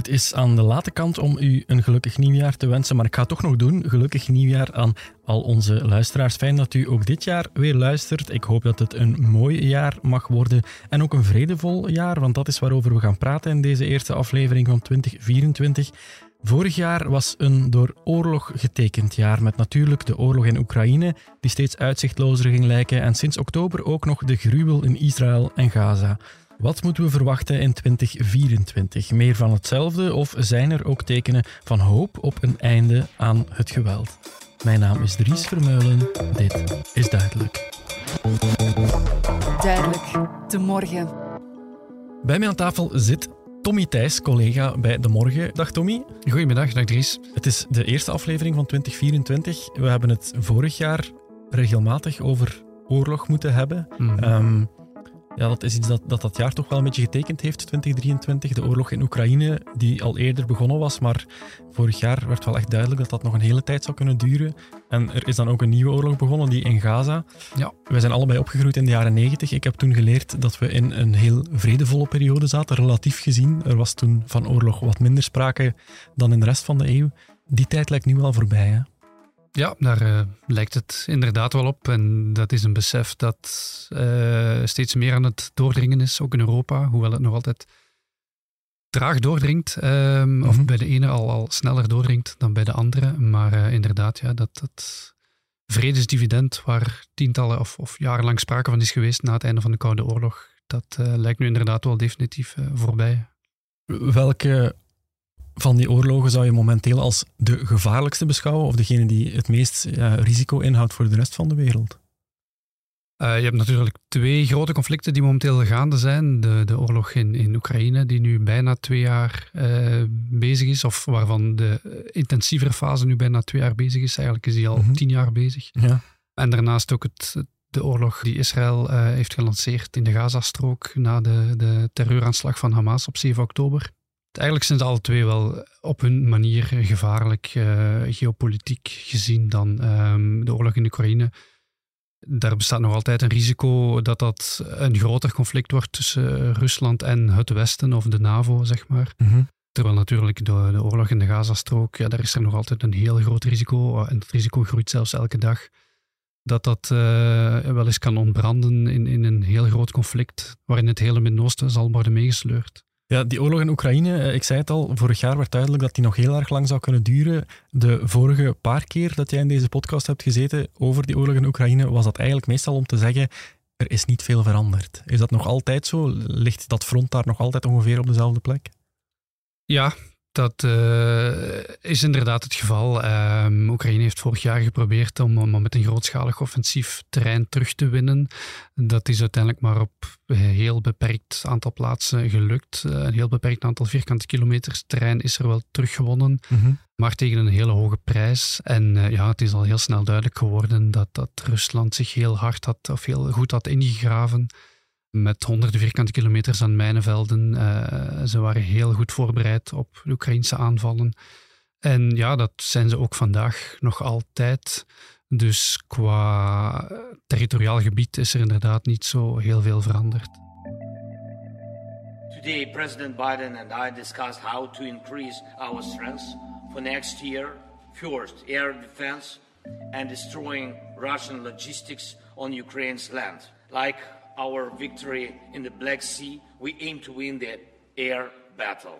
Het is aan de late kant om u een gelukkig nieuwjaar te wensen, maar ik ga toch nog doen. Gelukkig nieuwjaar aan al onze luisteraars. Fijn dat u ook dit jaar weer luistert. Ik hoop dat het een mooi jaar mag worden en ook een vredevol jaar, want dat is waarover we gaan praten in deze eerste aflevering van 2024. Vorig jaar was een door oorlog getekend jaar, met natuurlijk de oorlog in Oekraïne, die steeds uitzichtlozer ging lijken, en sinds oktober ook nog de gruwel in Israël en Gaza. Wat moeten we verwachten in 2024? Meer van hetzelfde of zijn er ook tekenen van hoop op een einde aan het geweld? Mijn naam is Dries Vermeulen. Dit is duidelijk. Duidelijk, de morgen. Bij mij aan tafel zit Tommy Thijs, collega bij De Morgen. Dag Tommy. Goedemiddag, dag Dries. Het is de eerste aflevering van 2024. We hebben het vorig jaar regelmatig over oorlog moeten hebben. Mm ja, dat is iets dat, dat dat jaar toch wel een beetje getekend heeft, 2023. De oorlog in Oekraïne, die al eerder begonnen was, maar vorig jaar werd wel echt duidelijk dat dat nog een hele tijd zou kunnen duren. En er is dan ook een nieuwe oorlog begonnen, die in Gaza. Ja. Wij zijn allebei opgegroeid in de jaren 90. Ik heb toen geleerd dat we in een heel vredevolle periode zaten, relatief gezien. Er was toen van oorlog wat minder sprake dan in de rest van de eeuw. Die tijd lijkt nu wel voorbij, hè? Ja, daar uh, lijkt het inderdaad wel op. En dat is een besef dat uh, steeds meer aan het doordringen is, ook in Europa, hoewel het nog altijd traag doordringt. Um, mm -hmm. Of mhm. bij de ene al, al sneller doordringt dan bij de andere. Maar uh, inderdaad, ja, dat, dat vredesdividend, waar tientallen of, of jarenlang sprake van is geweest na het einde van de Koude Oorlog, dat lijkt nu inderdaad wel definitief voorbij. Welke van die oorlogen zou je momenteel als de gevaarlijkste beschouwen of degene die het meest ja, risico inhoudt voor de rest van de wereld? Uh, je hebt natuurlijk twee grote conflicten die momenteel gaande zijn. De, de oorlog in, in Oekraïne, die nu bijna twee jaar uh, bezig is, of waarvan de intensievere fase nu bijna twee jaar bezig is. Eigenlijk is die al mm -hmm. tien jaar bezig. Ja. En daarnaast ook het, de oorlog die Israël uh, heeft gelanceerd in de Gazastrook na de, de terreuraanslag van Hamas op 7 oktober. Eigenlijk zijn ze alle twee wel op hun manier gevaarlijk, uh, geopolitiek gezien, dan um, de oorlog in Oekraïne. Daar bestaat nog altijd een risico dat dat een groter conflict wordt tussen Rusland en het Westen of de NAVO, zeg maar. Mm -hmm. Terwijl natuurlijk de, de, oorlog in de Gazastrook, ja, daar is er nog altijd een heel groot risico. En het risico groeit zelfs elke dag. Dat dat uh, wel eens kan ontbranden in, in een heel groot conflict, waarin het hele Midden-Oosten zal worden meegesleurd. Ja, die oorlog in Oekraïne, eh, ik zei het al, vorig jaar werd duidelijk dat die nog heel erg lang zou kunnen duren. De vorige paar keer dat jij in deze podcast hebt gezeten over die oorlog in Oekraïne, was dat eigenlijk meestal om te zeggen, er is niet veel veranderd. Is dat nog altijd zo? Ligt dat front daar nog altijd ongeveer op dezelfde plek? Ja, dat uh, is inderdaad het geval. Uh, Oekraïne heeft vorig jaar geprobeerd om, om, met een grootschalig offensief terrein terug te winnen. Dat is uiteindelijk maar op een heel beperkt aantal plaatsen gelukt. Uh, een heel beperkt aantal vierkante kilometers terrein is er wel teruggewonnen, mm -hmm. maar tegen een hele hoge prijs. En eh, ja, het is al heel snel duidelijk geworden dat, dat Rusland zich heel hard had, of heel goed had ingegraven met honderden vierkante kilometers aan mijnenvelden. Uh, ze waren heel goed voorbereid op de Oekraïnse aanvallen. En ja, dat zijn ze ook vandaag nog altijd. Dus qua territoriaal gebied is er inderdaad niet zo heel veel veranderd. Today, President Biden and I discussed how to increase our strength for next year. First, air defense and destroying Russian logistics on Ukraine's land, like our victory in the Black Sea, we aim to win the air battle,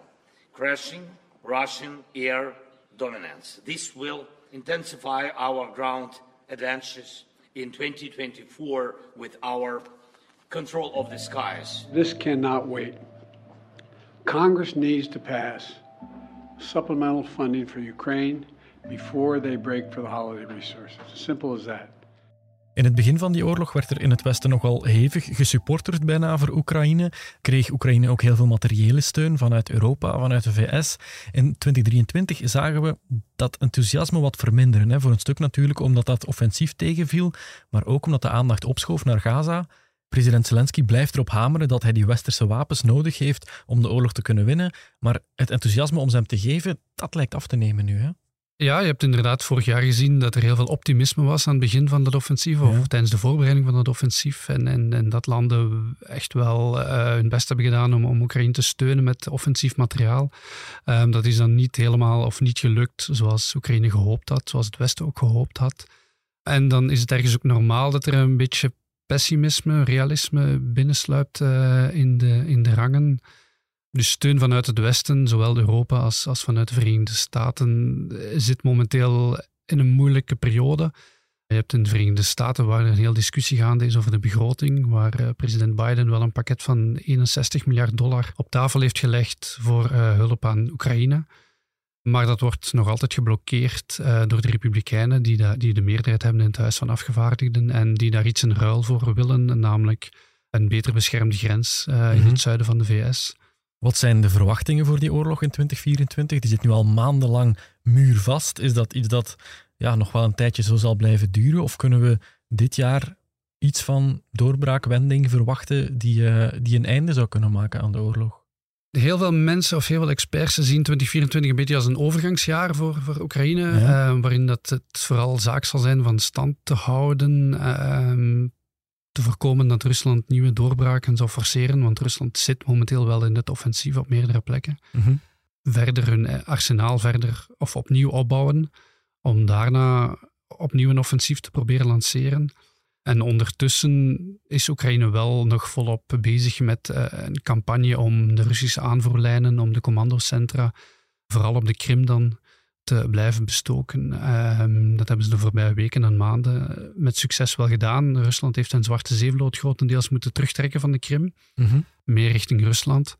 crushing Russian air dominance. This will intensify our ground advances in 2024 with our control of the skies. This cannot wait. Congress needs to pass supplemental funding for Ukraine before they break for the holiday resources. Simple as that. In het begin van die oorlog werd er in het Westen nogal hevig gesupporterd bijna voor Oekraïne. Kreeg Oekraïne ook heel veel materiële steun vanuit Europa, vanuit de VS. In 2023 zagen we dat enthousiasme wat verminderen. Hè. Voor een stuk natuurlijk omdat dat offensief tegenviel, maar ook omdat de aandacht opschoof naar Gaza. President Zelensky blijft erop hameren dat hij die westerse wapens nodig heeft om de oorlog te kunnen winnen. Maar het enthousiasme om ze hem te geven, dat lijkt af te nemen nu. Hè? Ja, je hebt inderdaad vorig jaar gezien dat er heel veel optimisme was aan het begin van dat offensief, of tijdens de voorbereiding van dat offensief. En, en, en dat landen echt wel uh, hun best hebben gedaan om, om Oekraïne te steunen met offensief materiaal. Um, dat is dan niet helemaal of niet gelukt zoals Oekraïne gehoopt had, zoals het Westen ook gehoopt had. En dan is het ergens ook normaal dat er een beetje pessimisme, realisme binnensluipt uh, in, de, in de rangen. Dus steun vanuit het Westen, zowel Europa als, als vanuit de Verenigde Staten, zit momenteel in een moeilijke periode. Je hebt in de Verenigde Staten waar er een heel discussie gaande is over de begroting, waar uh, president Biden wel een pakket van 61 miljard dollar op tafel heeft gelegd voor uh, hulp aan Oekraïne. Maar dat wordt nog altijd geblokkeerd uh, door de Republikeinen, die, da die de meerderheid hebben in het Huis van Afgevaardigden en die daar iets in ruil voor willen, namelijk een beter beschermde grens in het zuiden van de VS. Wat zijn de verwachtingen voor die oorlog in 2024? Die zit nu al maandenlang muurvast. Is dat iets dat ja, nog wel een tijdje zo zal blijven duren? Of kunnen we dit jaar iets van doorbraakwending verwachten die, uh, die een einde zou kunnen maken aan de oorlog? Heel veel mensen of heel veel experts zien 2024 een beetje als een overgangsjaar voor, voor Oekraïne, ja. uh, waarin dat het vooral zaak zal zijn van stand te houden, uh, te voorkomen dat Rusland nieuwe doorbraken zou forceren, want Rusland zit momenteel wel in het offensief op meerdere plekken. Mm -hmm. Verder hun arsenaal verder of opnieuw opbouwen, om daarna opnieuw een offensief te proberen lanceren. En ondertussen is Oekraïne wel nog volop bezig met uh, een campagne om de Russische aanvoerlijnen, om de commandocentra, vooral op de Krim dan, te blijven bestoken. Uh, dat hebben ze de voorbije weken en maanden met succes wel gedaan. Rusland heeft zijn Zwarte Zeevloot grotendeels moeten terugtrekken van de Krim, mm -hmm. meer richting Rusland.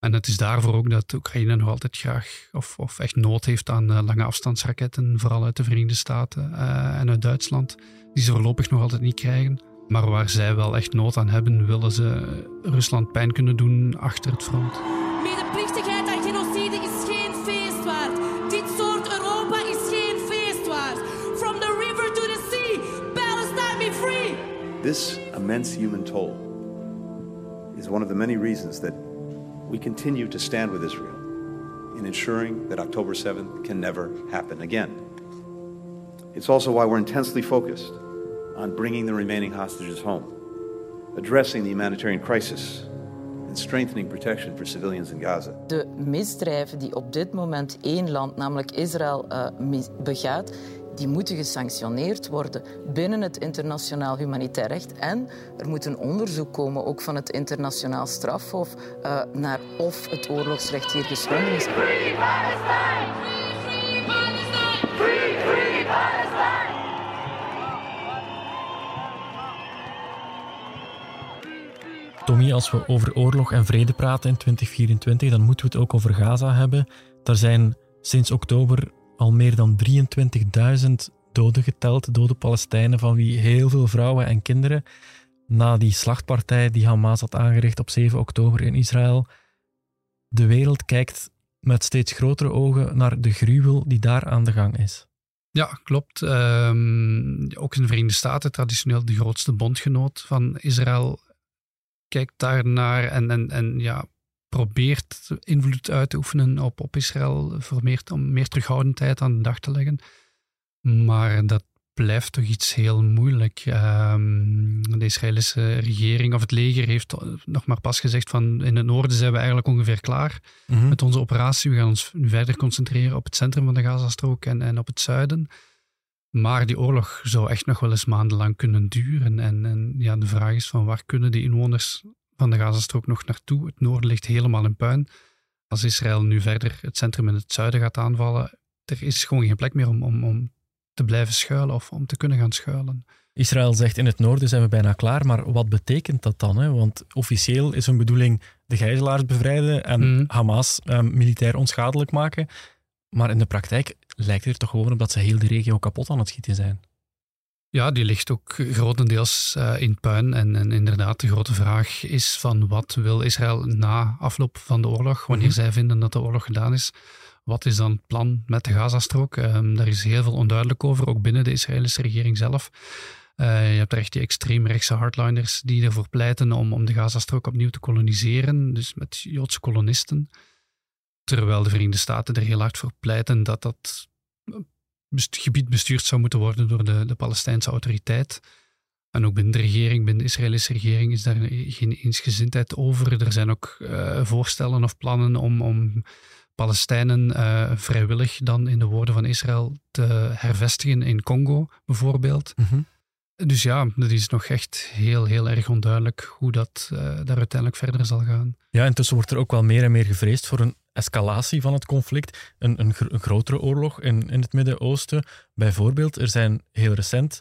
En het is daarvoor ook dat Oekraïne nog altijd graag of, of echt nood heeft aan uh, lange afstandsraketten, vooral uit de Verenigde Staten uh, en uit Duitsland, die ze voorlopig nog altijd niet krijgen. Maar waar zij wel echt nood aan hebben, willen ze Rusland pijn kunnen doen achter het front. This immense human toll is one of the many reasons that we continue to stand with Israel in ensuring that October 7th can never happen again. It's also why we're intensely focused on bringing the remaining hostages home, addressing the humanitarian crisis, and strengthening protection for civilians in Gaza. De misdrijven die op dit moment één land, namelijk Israël, uh, begaat, die moeten gesanctioneerd worden binnen het internationaal humanitair recht. En er moet een onderzoek komen, ook van het internationaal strafhof, uh, naar of het oorlogsrecht hier geschonden is. Free! Free! Tommy, als we over oorlog en vrede praten in 2024, dan moeten we het ook over Gaza hebben. Daar zijn sinds oktober al meer dan 23.000 doden geteld, dode Palestijnen, van wie heel veel vrouwen en kinderen. Na die slachtpartij die Hamas had aangericht op 7 oktober in Israël. De wereld kijkt met steeds grotere ogen naar de gruwel die daar aan de gang is. Ja, klopt. Um, ook in de Verenigde Staten, traditioneel de grootste bondgenoot van Israël, kijkt daar naar en, en, en ja, probeert invloed uit te oefenen op, op Israël voor meer, om meer terughoudendheid aan de dag te leggen. Maar dat blijft toch iets heel moeilijk. Um, de Israëlische regering of het leger heeft nog maar pas gezegd van in het noorden zijn we eigenlijk ongeveer klaar mm -hmm. met onze operatie. We gaan ons nu verder concentreren op het centrum van de Gazastrook en, en op het zuiden. Maar die oorlog zou echt nog wel eens maandenlang kunnen duren. En, en ja, de vraag is van waar kunnen de inwoners van de Gazastrook nog naartoe. Het noorden ligt helemaal in puin. Als Israël nu verder het centrum in het zuiden gaat aanvallen, er is gewoon geen plek meer om, om, om te blijven schuilen of om te kunnen gaan schuilen. Israël zegt in het noorden zijn we bijna klaar, maar wat betekent dat dan? Hè? Want officieel is hun bedoeling de gijzelaars bevrijden en mm. Hamas eh, militair onschadelijk maken. Maar in de praktijk lijkt het er toch gewoon op dat ze heel de regio kapot aan het schieten zijn. Ja, die ligt ook grotendeels uh, in puin. En, en, inderdaad, de grote vraag is van wat wil Israël na afloop van de oorlog, wanneer mm -hmm. zij vinden dat de oorlog gedaan is, wat is dan het plan met de Gazastrook? Um, daar is heel veel onduidelijk over, ook binnen de Israëlische regering zelf. Uh, je hebt er echt die extreemrechtse hardliners die ervoor pleiten om, om de Gazastrook opnieuw te koloniseren, dus met Joodse kolonisten. Terwijl de Verenigde Staten er heel hard voor pleiten dat dat gebied bestuurd zou moeten worden door de, de Palestijnse autoriteit. En ook binnen de regering, binnen de Israëlische regering, is daar geen eensgezindheid over. Er zijn ook uh, voorstellen of plannen om, om Palestijnen uh, vrijwillig dan, in de woorden van Israël, te hervestigen in Congo, bijvoorbeeld. Mhm. Dus ja, dat is nog echt heel, heel erg onduidelijk hoe dat uh, daar uiteindelijk verder zal gaan. Ja, intussen wordt er ook wel meer en meer gevreesd voor een escalatie van het conflict, een, een, een grotere oorlog in, in het Midden-Oosten. Bijvoorbeeld, er zijn heel recent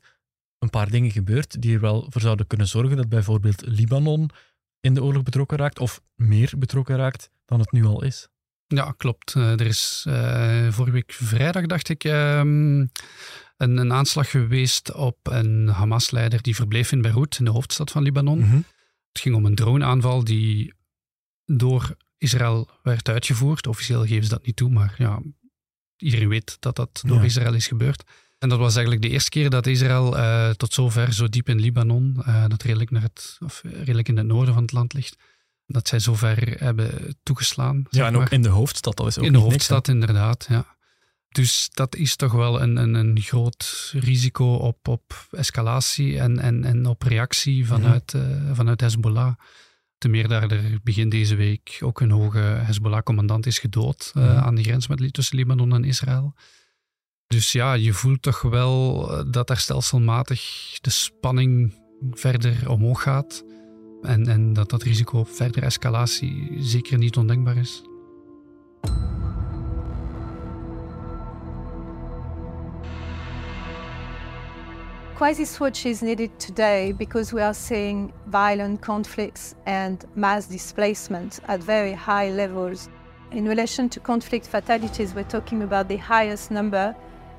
een paar dingen gebeurd die er wel voor zouden kunnen zorgen dat bijvoorbeeld Libanon in de oorlog betrokken raakt, of meer betrokken raakt dan het nu al is. Ja, klopt. Uh, er is uh, vorige week vrijdag, dacht ik, um, een, een, aanslag geweest op een Hamas-leider die verbleef in Beirut, in de hoofdstad van Libanon. Mm -hmm. Het ging om een droneaanval die door Israël werd uitgevoerd. Officieel geven ze dat niet toe, maar ja, iedereen weet dat dat door Ja. Israël is gebeurd. En dat was eigenlijk de eerste keer dat Israël eh, tot zover zo diep in Libanon, eh, dat redelijk, naar het, of redelijk in het noorden van het land ligt, dat zij zover hebben toegeslaan. Ja, en ook maar. in de hoofdstad, dat is ook in de niks, hoofdstad, inderdaad. Ja. Dus dat is toch wel een, een, een groot risico op, op escalatie en, en, en op reactie vanuit, Mhm. eh, vanuit Hezbollah. Ten meer daar er begin deze week ook een hoge Hezbollah-commandant is gedood eh, Mhm. aan de grens met, tussen Libanon en Israël. Dus ja, je voelt toch wel eh, dat daar stelselmatig de spanning verder omhoog gaat. En, en dat dat risico op verdere escalatie zeker niet ondenkbaar is. Crisis Watch is needed today because we are seeing violent conflicts and mass displacement at very high levels. In relation to conflict fatalities, we're talking about the highest number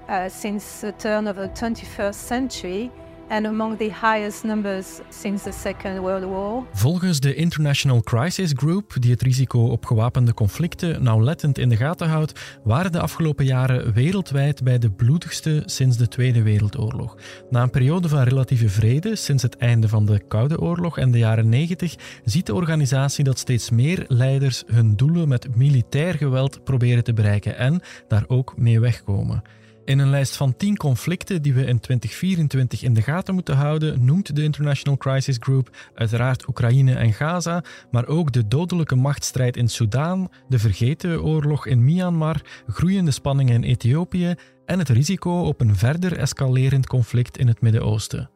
uh, since the turn of the 21st century and among the highest numbers since the Second World War. Volgens de International Crisis Group, die het risico op gewapende conflicten nauwlettend in de gaten houdt, waren de afgelopen jaren wereldwijd bij de bloedigste sinds de Tweede Wereldoorlog. Na een periode van relatieve vrede sinds het einde van de Koude Oorlog en de jaren 90 ziet de organisatie dat steeds meer leiders hun doelen met militair geweld proberen te bereiken en daar ook mee wegkomen. In een lijst van 10 conflicten die we in 2024 in de gaten moeten houden, noemt de International Crisis Group uiteraard Oekraïne en Gaza, maar ook de dodelijke machtsstrijd in Soudaan, de vergeten oorlog in Myanmar, groeiende spanningen in Ethiopië en het risico op een verder escalerend conflict in het Midden-Oosten.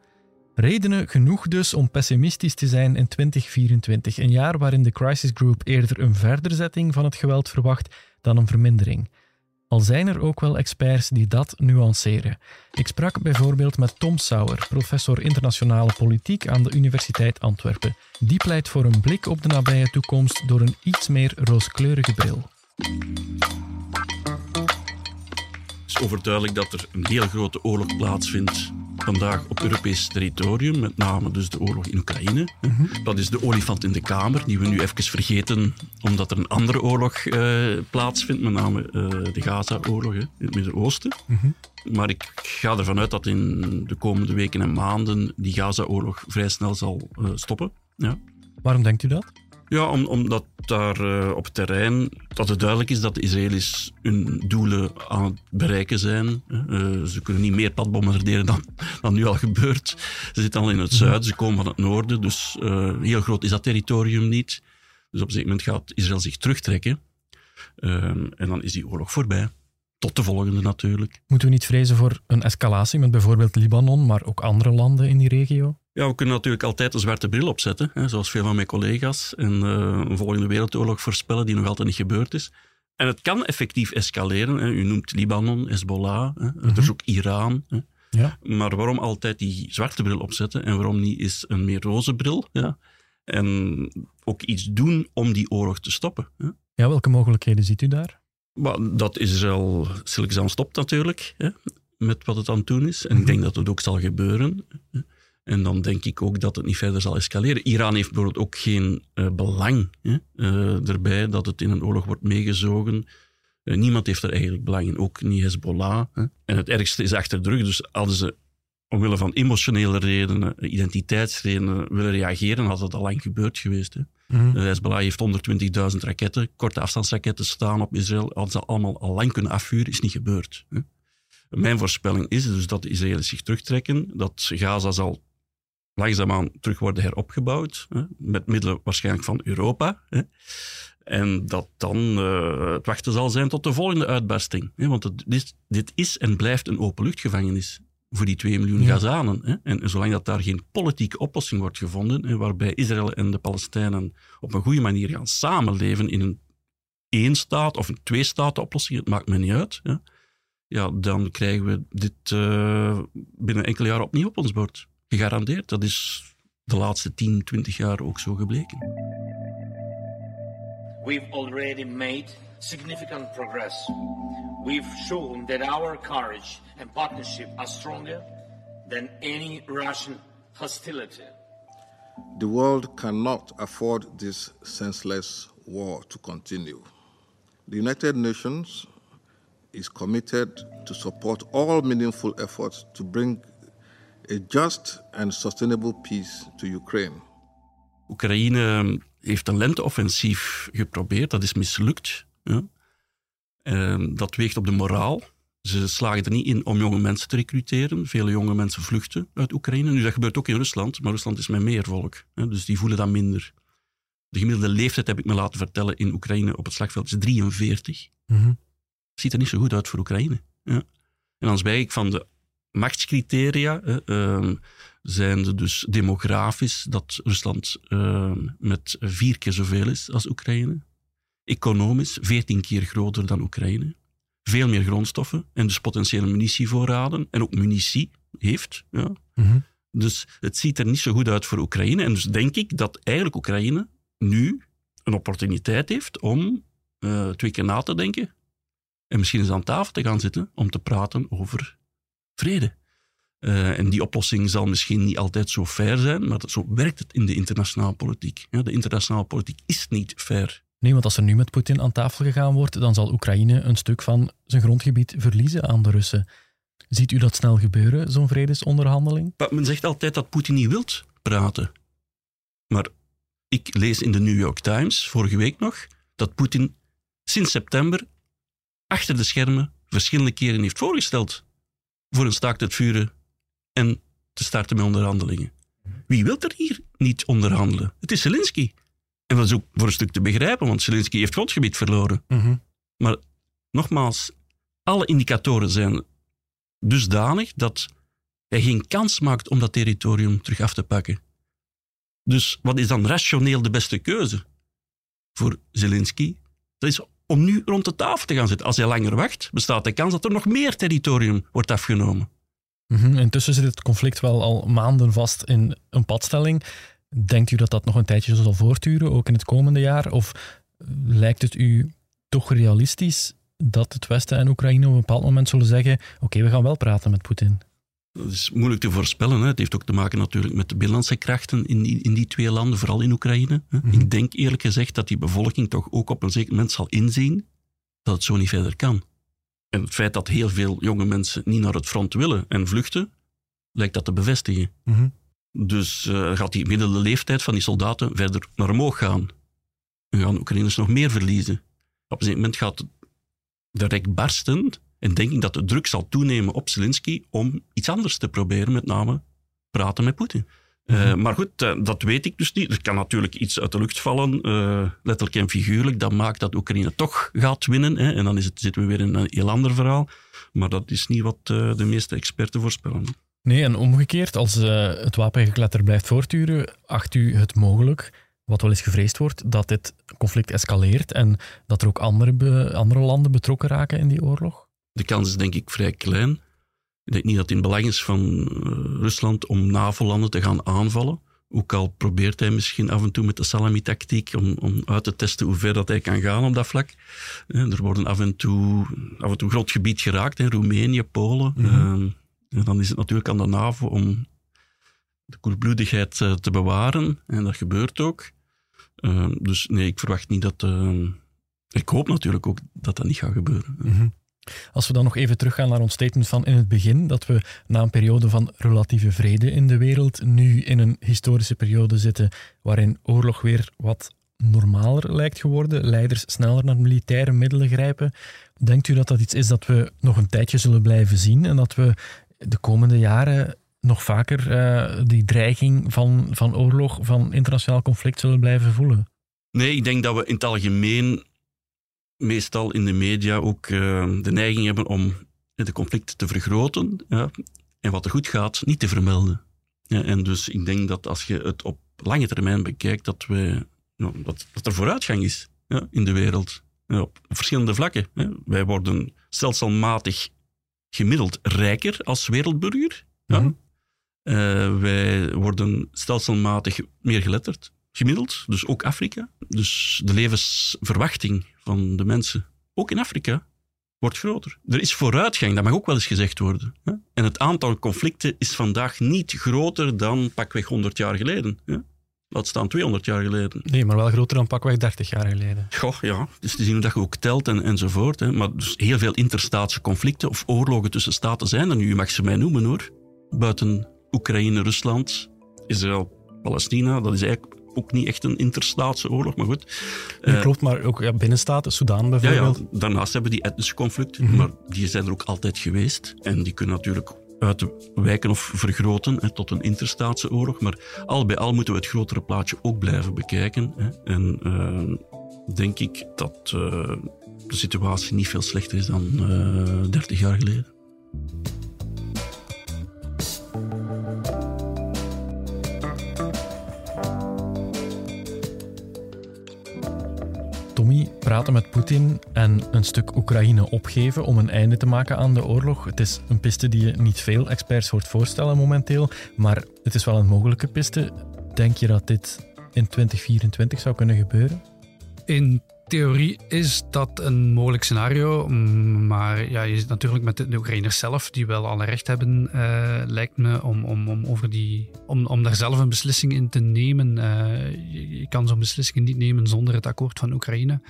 Redenen genoeg dus om pessimistisch te zijn in 2024, een jaar waarin de Crisis Group eerder een verderzetting van het geweld verwacht dan een vermindering. Al zijn er ook wel experts die dat nuanceren. Ik sprak bijvoorbeeld met Tom Sauer, professor internationale politiek aan de Universiteit Antwerpen. Die pleit voor een blik op de nabije toekomst door een iets meer rooskleurige bril. Het is overduidelijk dat er een heel grote oorlog plaatsvindt vandaag op Europees territorium, met name dus de oorlog in Oekraïne. Dat is de olifant in de kamer, die we nu even vergeten, omdat er een andere oorlog eh, plaatsvindt, met name eh, de Gaza-oorlog in het Midden-Oosten. Maar ik ga ervan uit dat in de komende weken en maanden die Gaza-oorlog vrij snel zal eh, stoppen. Ja. Waarom denkt u dat? Ja, om, omdat daar eh, op het terrein dat het duidelijk is dat de Israëli's hun doelen aan het bereiken zijn. Eh, ze kunnen niet meer pad bombarderen dan, dan nu al gebeurt. Ze zitten al in het zuiden, ze komen van het noorden, dus eh, heel groot is dat territorium niet. Dus op een zeker moment gaat Israël zich terugtrekken. En dan is die oorlog voorbij. Tot de volgende natuurlijk. Moeten we niet vrezen voor een escalatie met bijvoorbeeld Libanon, maar ook andere landen in die regio? Ja, we kunnen natuurlijk altijd een zwarte bril opzetten, hè, zoals veel van mijn collega's, en eh, een volgende wereldoorlog voorspellen die nog altijd niet gebeurd is. En het kan effectief escaleren. Hè. U noemt Libanon, Hezbollah, hè. er is ook Iran. Hè. Ja. Maar waarom altijd die zwarte bril opzetten en waarom niet eens een meer roze bril? Ja? En ook iets doen om die oorlog te stoppen. Hè. Ja, welke mogelijkheden ziet u daar? Maar dat Israël stilletjes aan stopt natuurlijk, hè, met wat het aan het doen is. En ik denk dat het ook zal gebeuren. hè. En dan denk ik ook dat het niet verder zal escaleren. Iran heeft bijvoorbeeld ook geen eh, belang hè, eh, erbij dat het in een oorlog wordt meegezogen. Eh, niemand heeft er eigenlijk belang in, ook niet Hezbollah. Hè. En het ergste is achter de rug, dus hadden ze omwille van emotionele redenen, identiteitsredenen willen reageren, had het al lang gebeurd geweest. Hè. Mhm. Hezbollah heeft 120.000 raketten, korte afstandsraketten staan op Israël. Hadden ze allemaal al lang kunnen afvuren, is niet gebeurd. Hè. Mijn voorspelling is dus dat de Israëli's zich terugtrekken, dat Gaza zal langzaamaan terug worden heropgebouwd, hè, met middelen waarschijnlijk van Europa. Hè. En dat dan uh, het wachten zal zijn tot de volgende uitbarsting. Hè, want het, dit, dit, is en blijft een openluchtgevangenis voor die 2 miljoen ja. Gazanen. Hè. En, zolang dat daar geen politieke oplossing wordt gevonden, hè, waarbij Israël en de Palestijnen op een goede manier gaan samenleven in een één staat of een twee staten oplossing, het maakt me niet uit. Ja, dan krijgen we dit uh, binnen enkele jaren opnieuw op ons bord. Gegarandeerd. Dat is de laatste 10, 20 jaar ook zo gebleken. We've already made significant progress. We've shown that our courage and partnership are stronger than any Russian hostility. The world cannot afford this senseless war to continue. The United Nations is committed to support all meaningful efforts to bring a just and sustainable peace to Ukraine. Oekraïne heeft een lenteoffensief geprobeerd, dat is mislukt. Ja. Ehm, dat weegt op de moraal. Ze slagen er niet in om jonge mensen te recruteren. Vele jonge mensen vluchten uit Oekraïne. Nu, dat gebeurt ook in Rusland, maar Rusland is met meer volk. Hè, dus die voelen dat minder. De gemiddelde leeftijd, heb ik me laten vertellen, in Oekraïne op het slagveld is 43. Mm Ziet er niet zo goed uit voor Oekraïne. Ja. En dan zwijg ik van de machtscriteria. Uh, zijn ze dus demografisch dat Rusland uh, met vier keer zoveel is als Oekraïne. Economisch veertien keer groter dan Oekraïne. Veel meer grondstoffen en dus potentiële munitievoorraden. En ook munitie heeft. Ja. Mhm. Dus het ziet er niet zo goed uit voor Oekraïne. En dus denk ik dat eigenlijk Oekraïne nu een opportuniteit heeft om uh, twee keer na te denken. En misschien eens aan tafel te gaan zitten om te praten over vrede. Uh, en die oplossing zal misschien niet altijd zo fair zijn, maar zo werkt het in de internationale politiek. Ja, de internationale politiek is niet fair. Nee, want als er nu met Poetin aan tafel gegaan wordt, dan zal Oekraïne een stuk van zijn grondgebied verliezen aan de Russen. Ziet u dat snel gebeuren, zo'n vredesonderhandeling? Men zegt altijd dat Poetin niet wilt praten. Maar ik lees in de New York Times, vorige week nog, dat Poetin sinds september achter de schermen verschillende keren heeft voorgesteld voor een staakt het vuren en te starten met onderhandelingen. Wie wil er hier niet onderhandelen? Het is Zelensky. En dat is ook voor een stuk te begrijpen, want Zelensky heeft grondgebied verloren. Mhm. Maar nogmaals, alle indicatoren zijn dusdanig dat hij geen kans maakt om dat territorium terug af te pakken. Dus wat is dan rationeel de beste keuze voor Zelensky? Dat is om nu rond de tafel te gaan zitten. Als hij langer wacht, bestaat de kans dat er nog meer territorium wordt afgenomen. Mhm, intussen zit het conflict wel al maanden vast in een padstelling. Denkt u dat dat nog een tijdje zal voortduren, ook in het komende jaar? Of lijkt het u toch realistisch dat het Westen en Oekraïne op een bepaald moment zullen zeggen: Oké, we gaan wel praten met Poetin? Dat is moeilijk te voorspellen. Hè. Het heeft ook te maken natuurlijk met de binnenlandse krachten in die, in die twee landen, vooral in Oekraïne. Hè. Mhm. Ik denk eerlijk gezegd dat die bevolking toch ook op een zeker moment zal inzien dat het zo niet verder kan. En het feit dat heel veel jonge mensen niet naar het front willen en vluchten, lijkt dat te bevestigen. Mhm. Dus uh, gaat die gemiddelde leeftijd van die soldaten verder naar omhoog gaan. En gaan Oekraïners nog meer verliezen. Op een zeker moment gaat de rek barsten en denk ik dat de druk zal toenemen op Zelensky om iets anders te proberen, met name praten met Poetin. Eh, mhm. maar goed, uh, dat weet ik dus niet. Er kan natuurlijk iets uit de lucht vallen, uh, letterlijk en figuurlijk. Dat maakt dat Oekraïne toch gaat winnen. Hè, en dan is het, zitten we weer in een heel ander verhaal. Maar dat is niet wat de meeste experten voorspellen. Nee, en omgekeerd, als het wapengekletter blijft voortduren, acht u het mogelijk, wat wel eens gevreesd wordt, dat dit conflict escaleert en dat er ook andere, andere landen betrokken raken in die oorlog? De kans is denk ik vrij klein. Ik denk niet dat het in belang is van uh, Rusland om NAVO-landen te gaan aanvallen. Ook al probeert hij misschien af en toe met de salami-tactiek om, om uit te testen hoe ver dat hij kan gaan op dat vlak. Uh, er worden af en toe, af en toe grondgebied geraakt in Roemenië, Polen. Mm -hmm. uh, en dan is het natuurlijk aan de NAVO om de koelbloedigheid te bewaren. En dat gebeurt ook. dus nee, ik verwacht niet dat... ik hoop natuurlijk ook dat dat niet gaat gebeuren. Mm -hmm. Als we dan nog even teruggaan naar ons statement van in het begin, dat we na een periode van relatieve vrede in de wereld nu in een historische periode zitten waarin oorlog weer wat normaler lijkt geworden. Leiders sneller naar militaire middelen grijpen. Denkt u dat dat iets is dat we nog een tijdje zullen blijven zien en dat we de komende jaren nog vaker uh, die dreiging van, van oorlog, van internationaal conflict zullen blijven voelen? Nee, ik denk dat we in het algemeen meestal in de media ook uh, de neiging hebben om de conflicten te vergroten ja, en wat er goed gaat niet te vermelden. Ja, en dus ik denk dat als je het op lange termijn bekijkt, dat, we, nou, dat, dat er vooruitgang is ja, in de wereld. op verschillende vlakken. Wij worden stelselmatig gemiddeld rijker als wereldburger. Mhm. Uh, wij worden stelselmatig meer geletterd, gemiddeld, dus ook Afrika. Dus de levensverwachting van de mensen, ook in Afrika, wordt groter. Er is vooruitgang, dat mag ook wel eens gezegd worden. Hè? En het aantal conflicten is vandaag niet groter dan pakweg 100 jaar geleden. Hè? Laat staan 200 jaar geleden. Nee, maar wel groter dan pakweg 30 jaar geleden. Goh, ja. Dus te zien hoe dat je ook telt en, enzovoort. Hè. Maar dus heel veel interstaatse conflicten of oorlogen tussen staten zijn er nu. Je mag ze mij noemen hoor. Buiten Oekraïne, Rusland, Israël, Palestina. Dat is eigenlijk ook niet echt een interstaatse oorlog, maar goed. Ja, klopt, maar ook ja, binnenstaten, Soudaan bijvoorbeeld. Ja, ja, daarnaast hebben die etnische conflicten, mhm. maar die zijn er ook altijd geweest. En die kunnen natuurlijk uitwijken of vergroten hè, tot een interstaatse oorlog. Maar al bij al moeten we het grotere plaatje ook blijven bekijken. Hè. En uh, denk ik dat uh, de situatie niet veel slechter is dan uh, eh, 30 jaar geleden. Praten met Poetin en een stuk Oekraïne opgeven om een einde te maken aan de oorlog. Het is een piste die je niet veel experts hoort voorstellen momenteel, maar het is wel een mogelijke piste. Denk je dat dit in 2024 zou kunnen gebeuren? In theorie is dat een mogelijk scenario. Maar ja, je zit natuurlijk met de, Oekraïners zelf, die wel alle recht hebben, uh, lijkt me, om, om, om, over die, om, om daar zelf een beslissing in te nemen. Je, je, kan zo'n beslissing niet nemen zonder het akkoord van Oekraïne.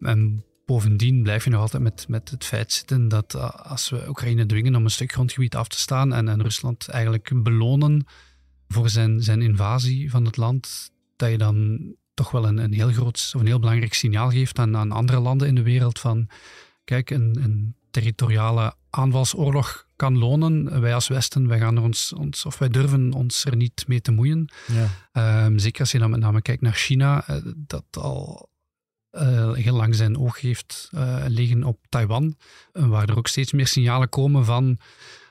En bovendien blijf je nog altijd met, met het feit zitten dat uh, als we Oekraïne dwingen om een stuk grondgebied af te staan en, en Rusland eigenlijk belonen voor zijn, zijn invasie van het land, dat je dan toch wel een, een heel groot of een heel belangrijk signaal geeft aan, aan andere landen in de wereld van kijk, een, een territoriale aanvalsoorlog kan lonen. Wij als Westen, wij gaan er ons, ons, of wij durven ons er niet mee te moeien. Ja. Um, zeker als je dan met name kijkt naar China, uh, dat al uh, heel lang zijn oog heeft uh, liggen op Taiwan, waar er ook steeds meer signalen komen van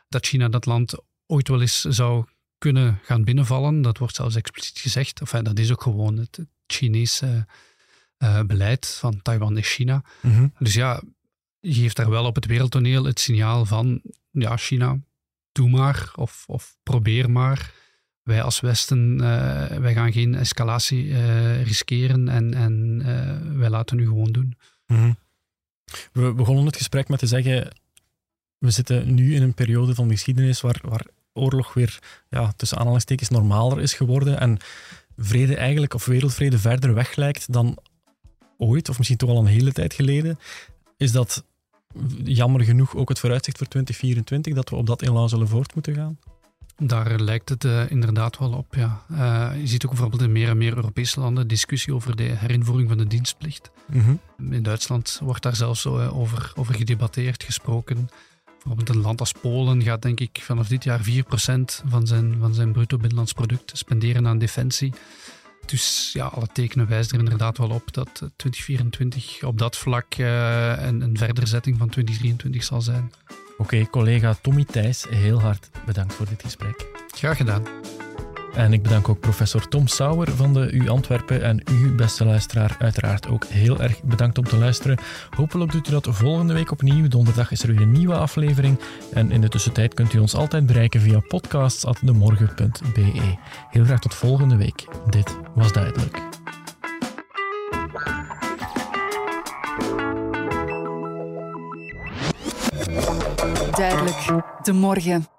dat China dat land ooit wel eens zou kunnen gaan binnenvallen. Dat wordt zelfs expliciet gezegd. Enfin, dat is ook gewoon het, Chinese uh, beleid van Taiwan is China. Mhm. Dus ja, je geeft daar wel op het wereldtoneel het signaal van, ja, China, doe maar of, of probeer maar. Wij als Westen, uh, wij gaan geen escalatie uh, riskeren en, en wij laten nu gewoon doen. Mhm. We begonnen het gesprek met te zeggen, we zitten nu in een periode van geschiedenis waar, waar oorlog weer ja, tussen aanhalingstekens normaler is geworden. En vrede eigenlijk, of wereldvrede verder weg lijkt dan ooit, of misschien toch al een hele tijd geleden, is dat jammer genoeg ook het vooruitzicht voor 2024 dat we op dat elan zullen voort moeten gaan? Daar lijkt het uh, inderdaad wel op, ja. Uh, je ziet ook bijvoorbeeld in meer en meer Europese landen discussie over de herinvoering van de dienstplicht. Mm In Duitsland wordt daar zelfs zo, uh, over, over gedebatteerd, gesproken. Bijvoorbeeld een land als Polen gaat denk ik vanaf dit jaar 4% van zijn, van zijn bruto binnenlands product spenderen aan defensie. Dus ja, alle tekenen wijzen er inderdaad wel op dat 2024 op dat vlak een, een verdere zetting van 2023 zal zijn. Oké, collega Tommy Thijs, heel hard bedankt voor dit gesprek. Graag gedaan. En ik bedank ook professor Tom Sauer van de U Antwerpen en u, beste luisteraar, uiteraard ook heel erg bedankt om te luisteren. Hopelijk doet u dat volgende week opnieuw. Donderdag is er weer een nieuwe aflevering. En in de tussentijd kunt u ons altijd bereiken via podcasts.demorgen.be. Heel graag tot volgende week. Dit was duidelijk. Duidelijk, de morgen.